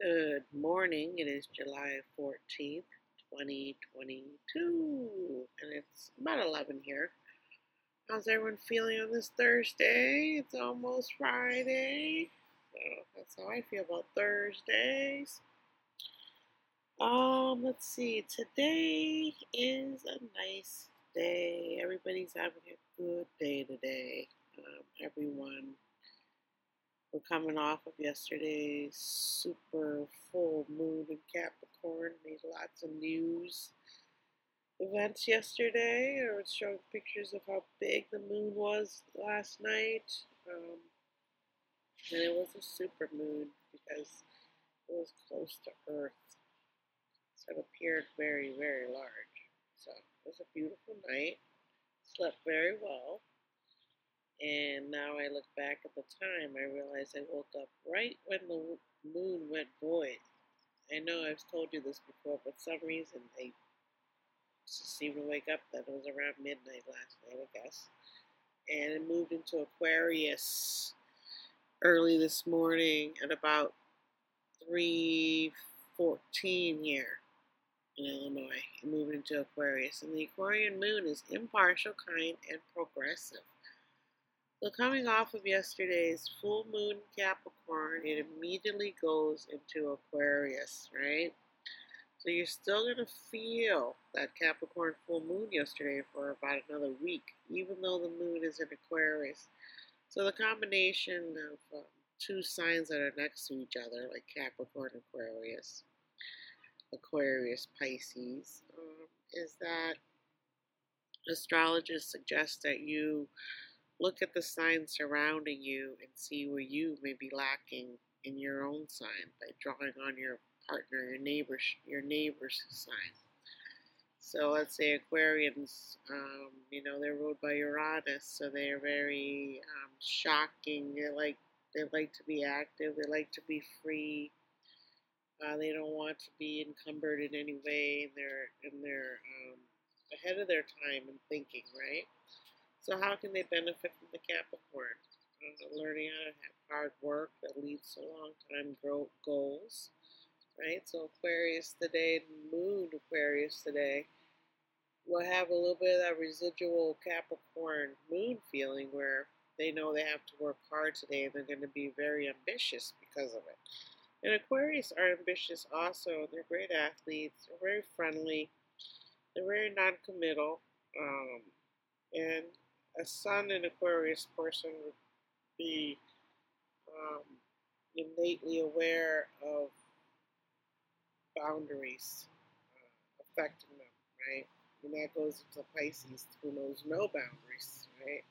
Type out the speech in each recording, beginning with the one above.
Good morning. It is July 14th, 2022, and it's about 11 here. How's everyone feeling on this Thursday? It's almost Friday. So that's how I feel about Thursdays. Um, let's see. Today is a nice day. Everybody's having a good day today. Um, everyone we're coming off of yesterday's super full moon in Capricorn. Made lots of news events yesterday. I was showing pictures of how big the moon was last night. Um, and it was a super moon because it was close to Earth. So it appeared very, very large. So it was a beautiful night. Slept very well. And now I look back at the time, I realize I woke up right when the moon went void. I know I've told you this before, but some reason I just seemed to wake up that it was around midnight last night, I guess. And it moved into Aquarius early this morning at about 3.14 here in Illinois. It moved into Aquarius. And the Aquarian moon is impartial, kind, and progressive. So coming off of yesterday's full moon Capricorn, it immediately goes into Aquarius, right? So you're still going to feel that Capricorn full moon yesterday for about another week, even though the moon is in Aquarius. So the combination of um, two signs that are next to each other, like Capricorn, Aquarius, Aquarius, Pisces, um, is that astrologists suggest that you Look at the signs surrounding you and see where you may be lacking in your own sign by drawing on your partner, your neighbor's, your neighbor's sign. So let's say Aquarians, um, you know, they're ruled by Uranus, so they're very um, shocking. They like they like to be active. They like to be free. Uh, they don't want to be encumbered in any way. They're and they're um, ahead of their time in thinking, right? So how can they benefit from the Capricorn? Uh, learning how to have hard work that leads to long-time goals, right? So Aquarius today, Moon Aquarius today, will have a little bit of that residual Capricorn Moon feeling where they know they have to work hard today and they're going to be very ambitious because of it. And Aquarius are ambitious also. They're great athletes. They're very friendly. They're very non-committal. Um, and a Sun in Aquarius person would be um, innately aware of boundaries uh, affecting them, right? And that goes into Pisces, who knows no boundaries, right?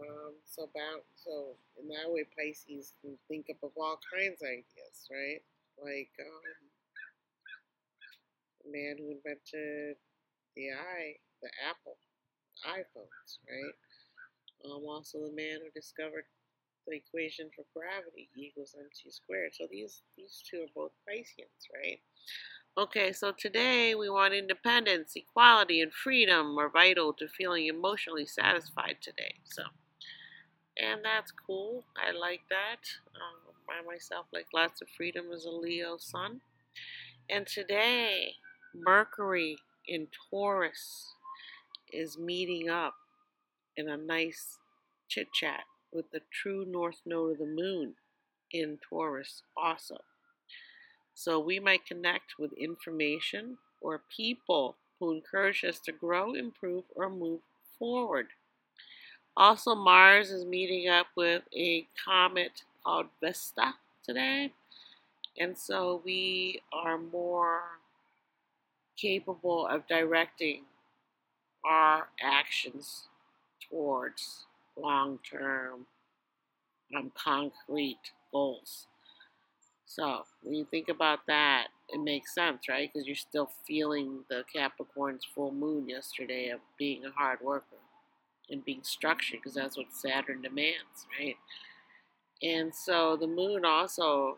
Um, so, bound, so in that way, Pisces can think up of all kinds of ideas, right? Like um, the man who invented the eye, the apple, iPhones, right? Um, also, the man who discovered the equation for gravity, equals mc squared. So these these two are both Pisceans, right? Okay, so today we want independence, equality, and freedom are vital to feeling emotionally satisfied today. So, and that's cool. I like that. Um, I myself like lots of freedom as a Leo sun. And today, Mercury in Taurus is meeting up in a nice chit chat with the true north node of the moon in Taurus also. So we might connect with information or people who encourage us to grow, improve, or move forward. Also, Mars is meeting up with a comet called Vesta today. And so we are more capable of directing our actions towards long term um, concrete goals. So when you think about that, it makes sense, right? Because you're still feeling the Capricorn's full moon yesterday of being a hard worker and being structured, because that's what Saturn demands, right? And so the moon also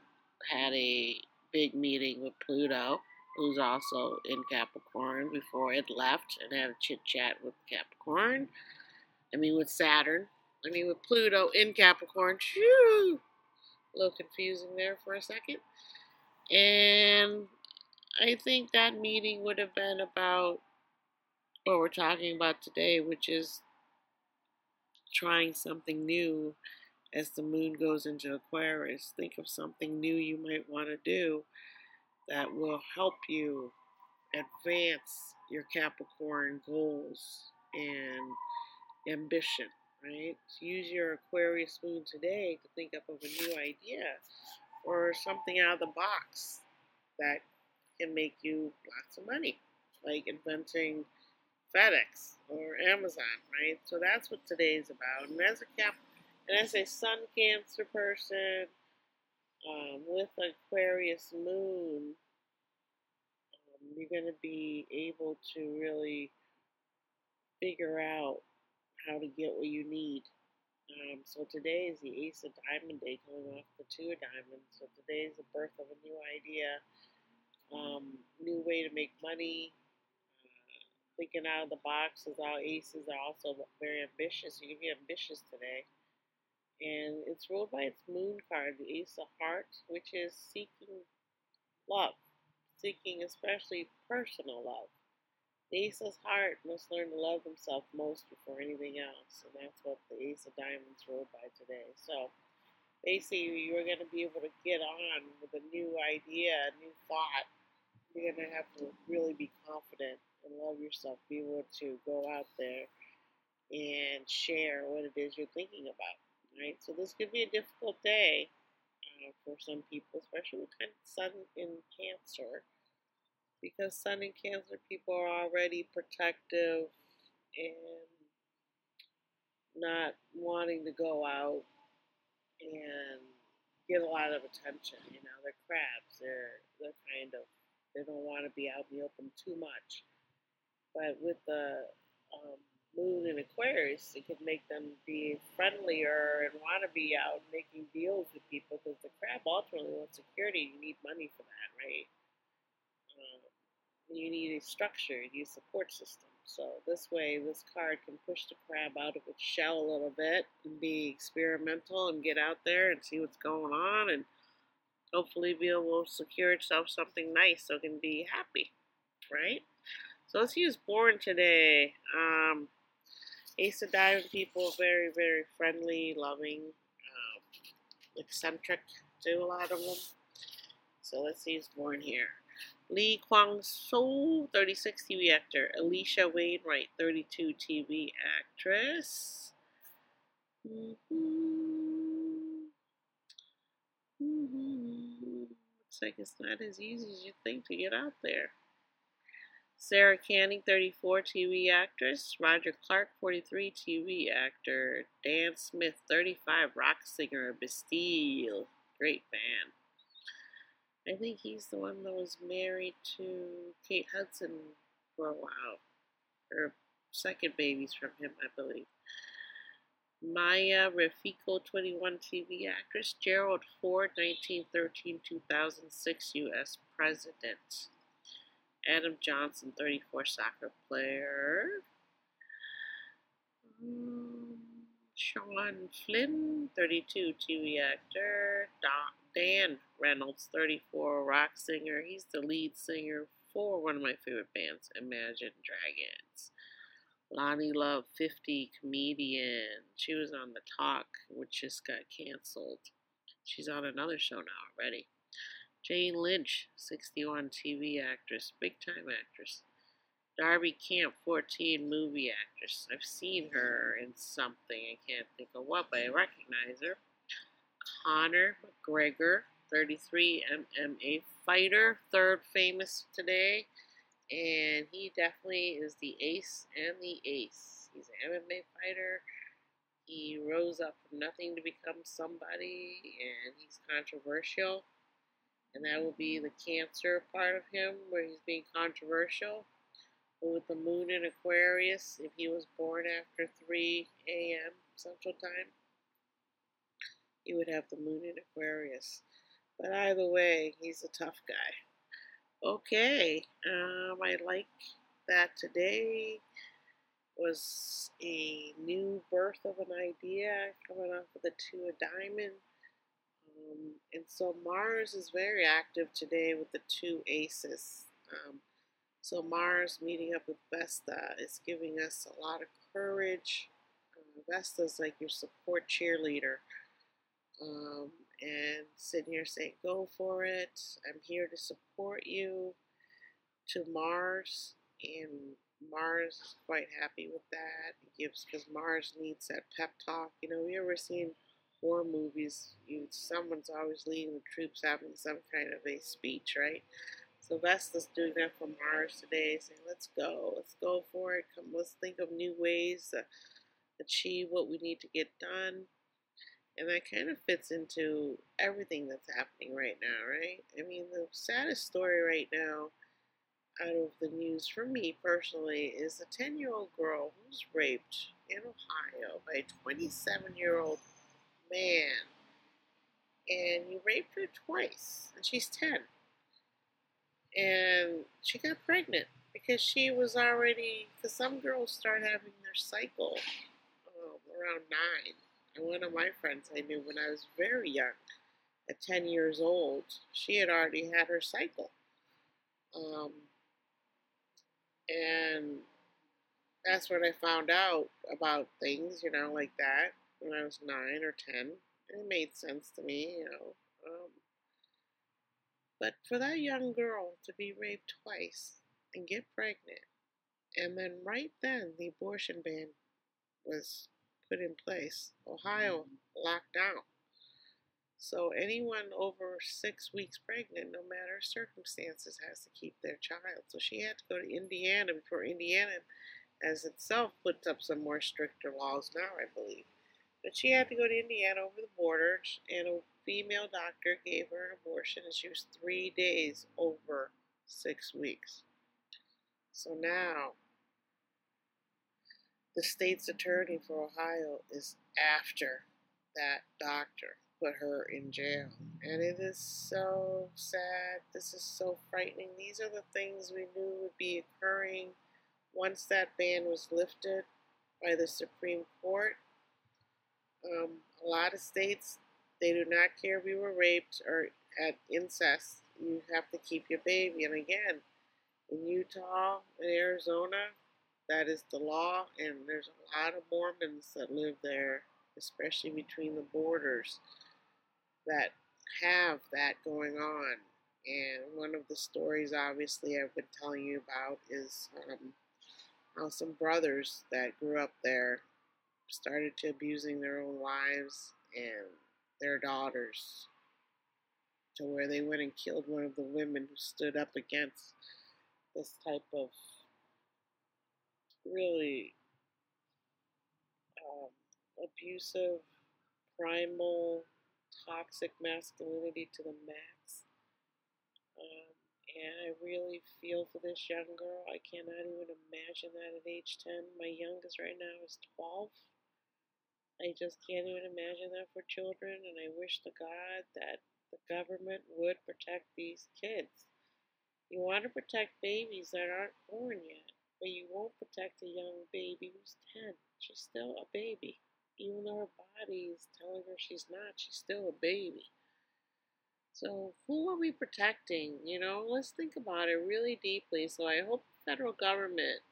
had a big meeting with Pluto who's also in Capricorn before it left and had a chit chat with Capricorn. I mean, with Saturn. I mean, with Pluto in Capricorn. Shoo! A little confusing there for a second. And I think that meeting would have been about what we're talking about today, which is trying something new as the moon goes into Aquarius. Think of something new you might want to do that will help you advance your Capricorn goals and ambition, right? Use your Aquarius moon today to think up of a new idea or something out of the box that can make you lots of money, like inventing FedEx or Amazon, right? So that's what today is about. And as a cap, and as a Sun Cancer person um, with Aquarius Moon, um, you're going to be able to really figure out how to get what you need. Um, so today is the Ace of Diamond Day, coming off the Two of Diamonds. So today is the birth of a new idea, um, new way to make money, thinking out of the box as our aces are also very ambitious. You can be ambitious today. And it's ruled by its moon card, the Ace of Hearts, which is seeking love, seeking especially personal love. The Ace of Heart must learn to love himself most before anything else, and that's what the Ace of Diamonds ruled by today. So basically, you're going to be able to get on with a new idea, a new thought. You're going to have to really be confident and love yourself. Be able to go out there and share what it is you're thinking about. Right? So this could be a difficult day uh, for some people, especially with kind of sun in Cancer, because sun in Cancer people are already protective and not wanting to go out and get a lot of attention. You know, they're crabs. They're they're kind of they don't want to be out in the open too much. But with the um, moon in Aquarius, it could make them be friendlier and want to be out making deals with people because the crab ultimately wants security. You need money for that, right? Uh, you need a structure, you need a support system. So this way, this card can push the crab out of its shell a little bit and be experimental and get out there and see what's going on and hopefully be able to secure itself something nice so it can be happy, right? So let's use born today. Um, Ace of Diamond people, very, very friendly, loving, um, eccentric to a lot of them. So let's use born here. Lee Kwang Soo, 36 TV actor. Alicia Wainwright, 32 TV actress. Mm-hmm. Mm-hmm. Looks like it's not as easy as you think to get out there. Sarah Canning, 34, TV actress. Roger Clark, 43, TV actor. Dan Smith, 35, rock singer. Bastille, great band. I think he's the one that was married to Kate Hudson for a while. Her second baby's from him, I believe. Maya Rafico, 21 TV actress. Gerald Ford, 1913 2006 U.S. President. Adam Johnson, 34 soccer player. Um, Sean Flynn, 32 TV actor. Dan Reynolds, 34 rock singer. He's the lead singer for one of my favorite bands, Imagine Dragons. Loni Love, 50 comedian. She was on The Talk, which just got canceled. She's on another show now already. Jane Lynch, 61 TV actress, big time actress. Darby Camp, 14 movie actress. I've seen her in something, I can't think of what, but I recognize her. Conor McGregor, 33 MMA fighter, third famous today. And he definitely is the ace and the ace. He's an MMA fighter. He rose up from nothing to become somebody, and he's controversial and that will be the Cancer part of him, where he's being controversial. But with the moon in Aquarius, if he was born after 3 a.m. Central Time, he would have the moon in Aquarius. But either way, he's a tough guy. Okay, um, I like that today was a new birth of an idea coming off of the two of diamond Um, and so Mars is very active today with the two aces. Um, so Mars meeting up with Vesta is giving us a lot of courage. Vesta is like your support cheerleader. Um, and sitting here saying, go for it. I'm here to support you to Mars. And Mars is quite happy with that. It gives because Mars needs that pep talk. You know, we ever seen war movies? You someone's always leading the troops having some kind of a speech, right? So Vesta's doing that for Mars today, saying, "Let's go, let's go for it. Come, let's think of new ways to achieve what we need to get done." And that kind of fits into everything that's happening right now, right? I mean, the saddest story right now out of the news for me personally is a 10 year old girl who's raped in Ohio by a 27 year old man. And he raped her twice, and she's 10. And she got pregnant because she was already, because some girls start having their cycle um, around nine. And one of my friends I knew when I was very young, at 10 years old, she had already had her cycle. Um, and that's when I found out about things, you know, like that when I was nine or ten. And it made sense to me, you know. Um, but for that young girl to be raped twice and get pregnant, and then right then the abortion ban was put in place, Ohio locked down. So anyone over six weeks pregnant, no matter circumstances, has to keep their child. So she had to go to Indiana before Indiana, as itself, puts up some more stricter laws now, I believe. But she had to go to Indiana over the border, and a female doctor gave her an abortion, and she was three days over six weeks. So now, the state's attorney for Ohio is after that doctor put her in jail. And it is so sad. This is so frightening. These are the things we knew would be occurring once that ban was lifted by the Supreme Court. Um, a lot of states, they do not care if you were raped or had incest. You have to keep your baby. And again, in Utah and Arizona, that is the law. And there's a lot of Mormons that live there, especially between the borders that have that going on. And one of the stories, obviously, I've been telling you about is um, how some brothers that grew up there started to abusing their own wives and their daughters to where they went and killed one of the women who stood up against this type of really um, abusive, primal toxic masculinity to the max. Um, and I really feel for this young girl. I cannot even imagine that at age 10. My youngest right now is 12. I just can't even imagine that for children, and I wish to God that the government would protect these kids. You want to protect babies that aren't born yet, but you won't protect a young baby who's 10. She's still a baby even though her body is telling her she's not, she's still a baby. So, who are we protecting? You know, let's think about it really deeply. So, I hope the federal government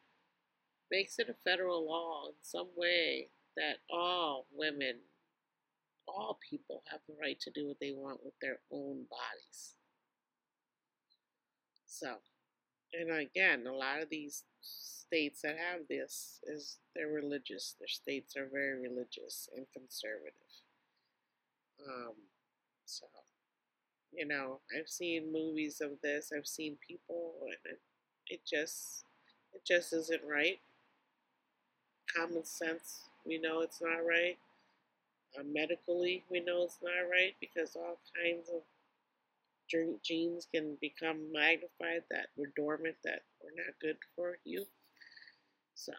makes it a federal law in some way that all women, all people have the right to do what they want with their own bodies. So, and again, a lot of these states that have this is they're religious. Their states are very religious and conservative. Um, so, you know, I've seen movies of this. I've seen people, and it, it just it just isn't right. Common sense, we know it's not right. Uh, medically, we know it's not right because all kinds of genes can become magnified that were dormant that were not good for you. So,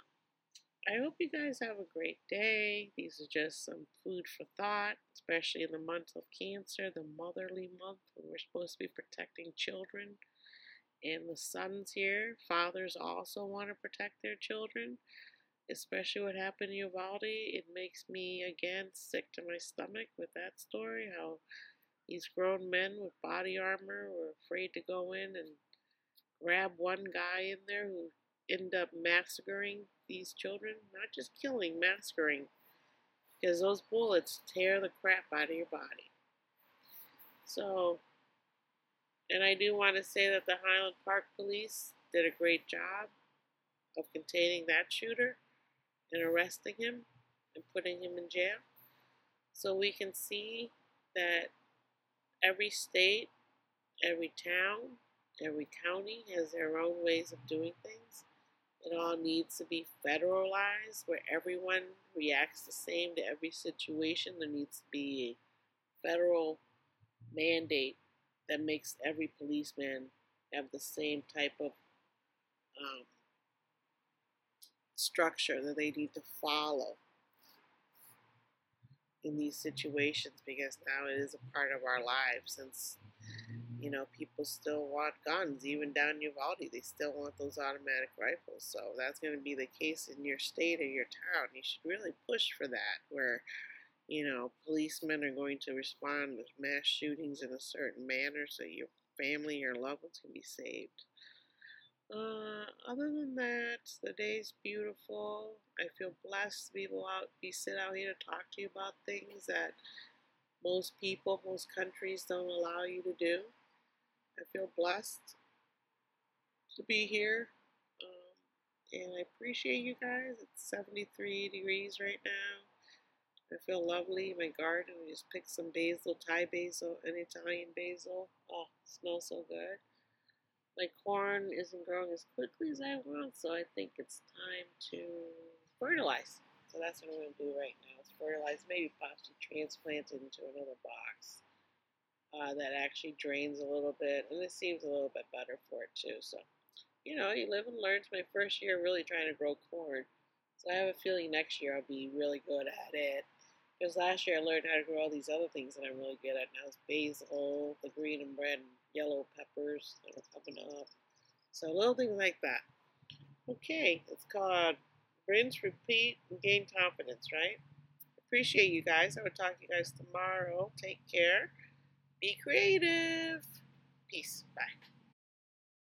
I hope you guys have a great day. These are just some food for thought, especially in the month of Cancer, the motherly month, when we're supposed to be protecting children. And the sons here, fathers also want to protect their children, especially what happened to Uvalde. It makes me again sick to my stomach with that story. How These grown men with body armor were afraid to go in and grab one guy in there who end up massacring these children. Not just killing, massacring. Because those bullets tear the crap out of your body. So, and I do want to say that the Highland Park police did a great job of containing that shooter and arresting him and putting him in jail. So we can see that every state, every town, every county has their own ways of doing things. It all needs to be federalized where everyone reacts the same to every situation. There needs to be a federal mandate that makes every policeman have the same type of um, structure that they need to follow in these situations because now it is a part of our lives since you know people still want guns even down in Uvalde they still want those automatic rifles. So that's going to be the case in your state or your town. You should really push for that where you know policemen are going to respond with mass shootings in a certain manner so your family your loved ones can be saved uh, other than that, the day's beautiful. I feel blessed to be able out, be sit out here to talk to you about things that most people, most countries don't allow you to do. I feel blessed to be here, um, and I appreciate you guys. It's 73 degrees right now. I feel lovely. My garden, I just picked some basil, Thai basil, and Italian basil. Oh, smells so good my corn isn't growing as quickly as I want, so I think it's time to fertilize. So that's what I'm going to do right now. Is fertilize, maybe possibly transplant it into another box uh, that actually drains a little bit, and it seems a little bit better for it too. So, you know, you live and learn. It's my first year really trying to grow corn, so I have a feeling next year I'll be really good at it. Because last year I learned how to grow all these other things that I'm really good at now. It's basil, the green and red and yellow peppers that are coming up. So little things like that. Okay, it's called rinse, repeat, and gain confidence, right? Appreciate you guys. I will talk to you guys tomorrow. Take care. Be creative. Peace. Bye.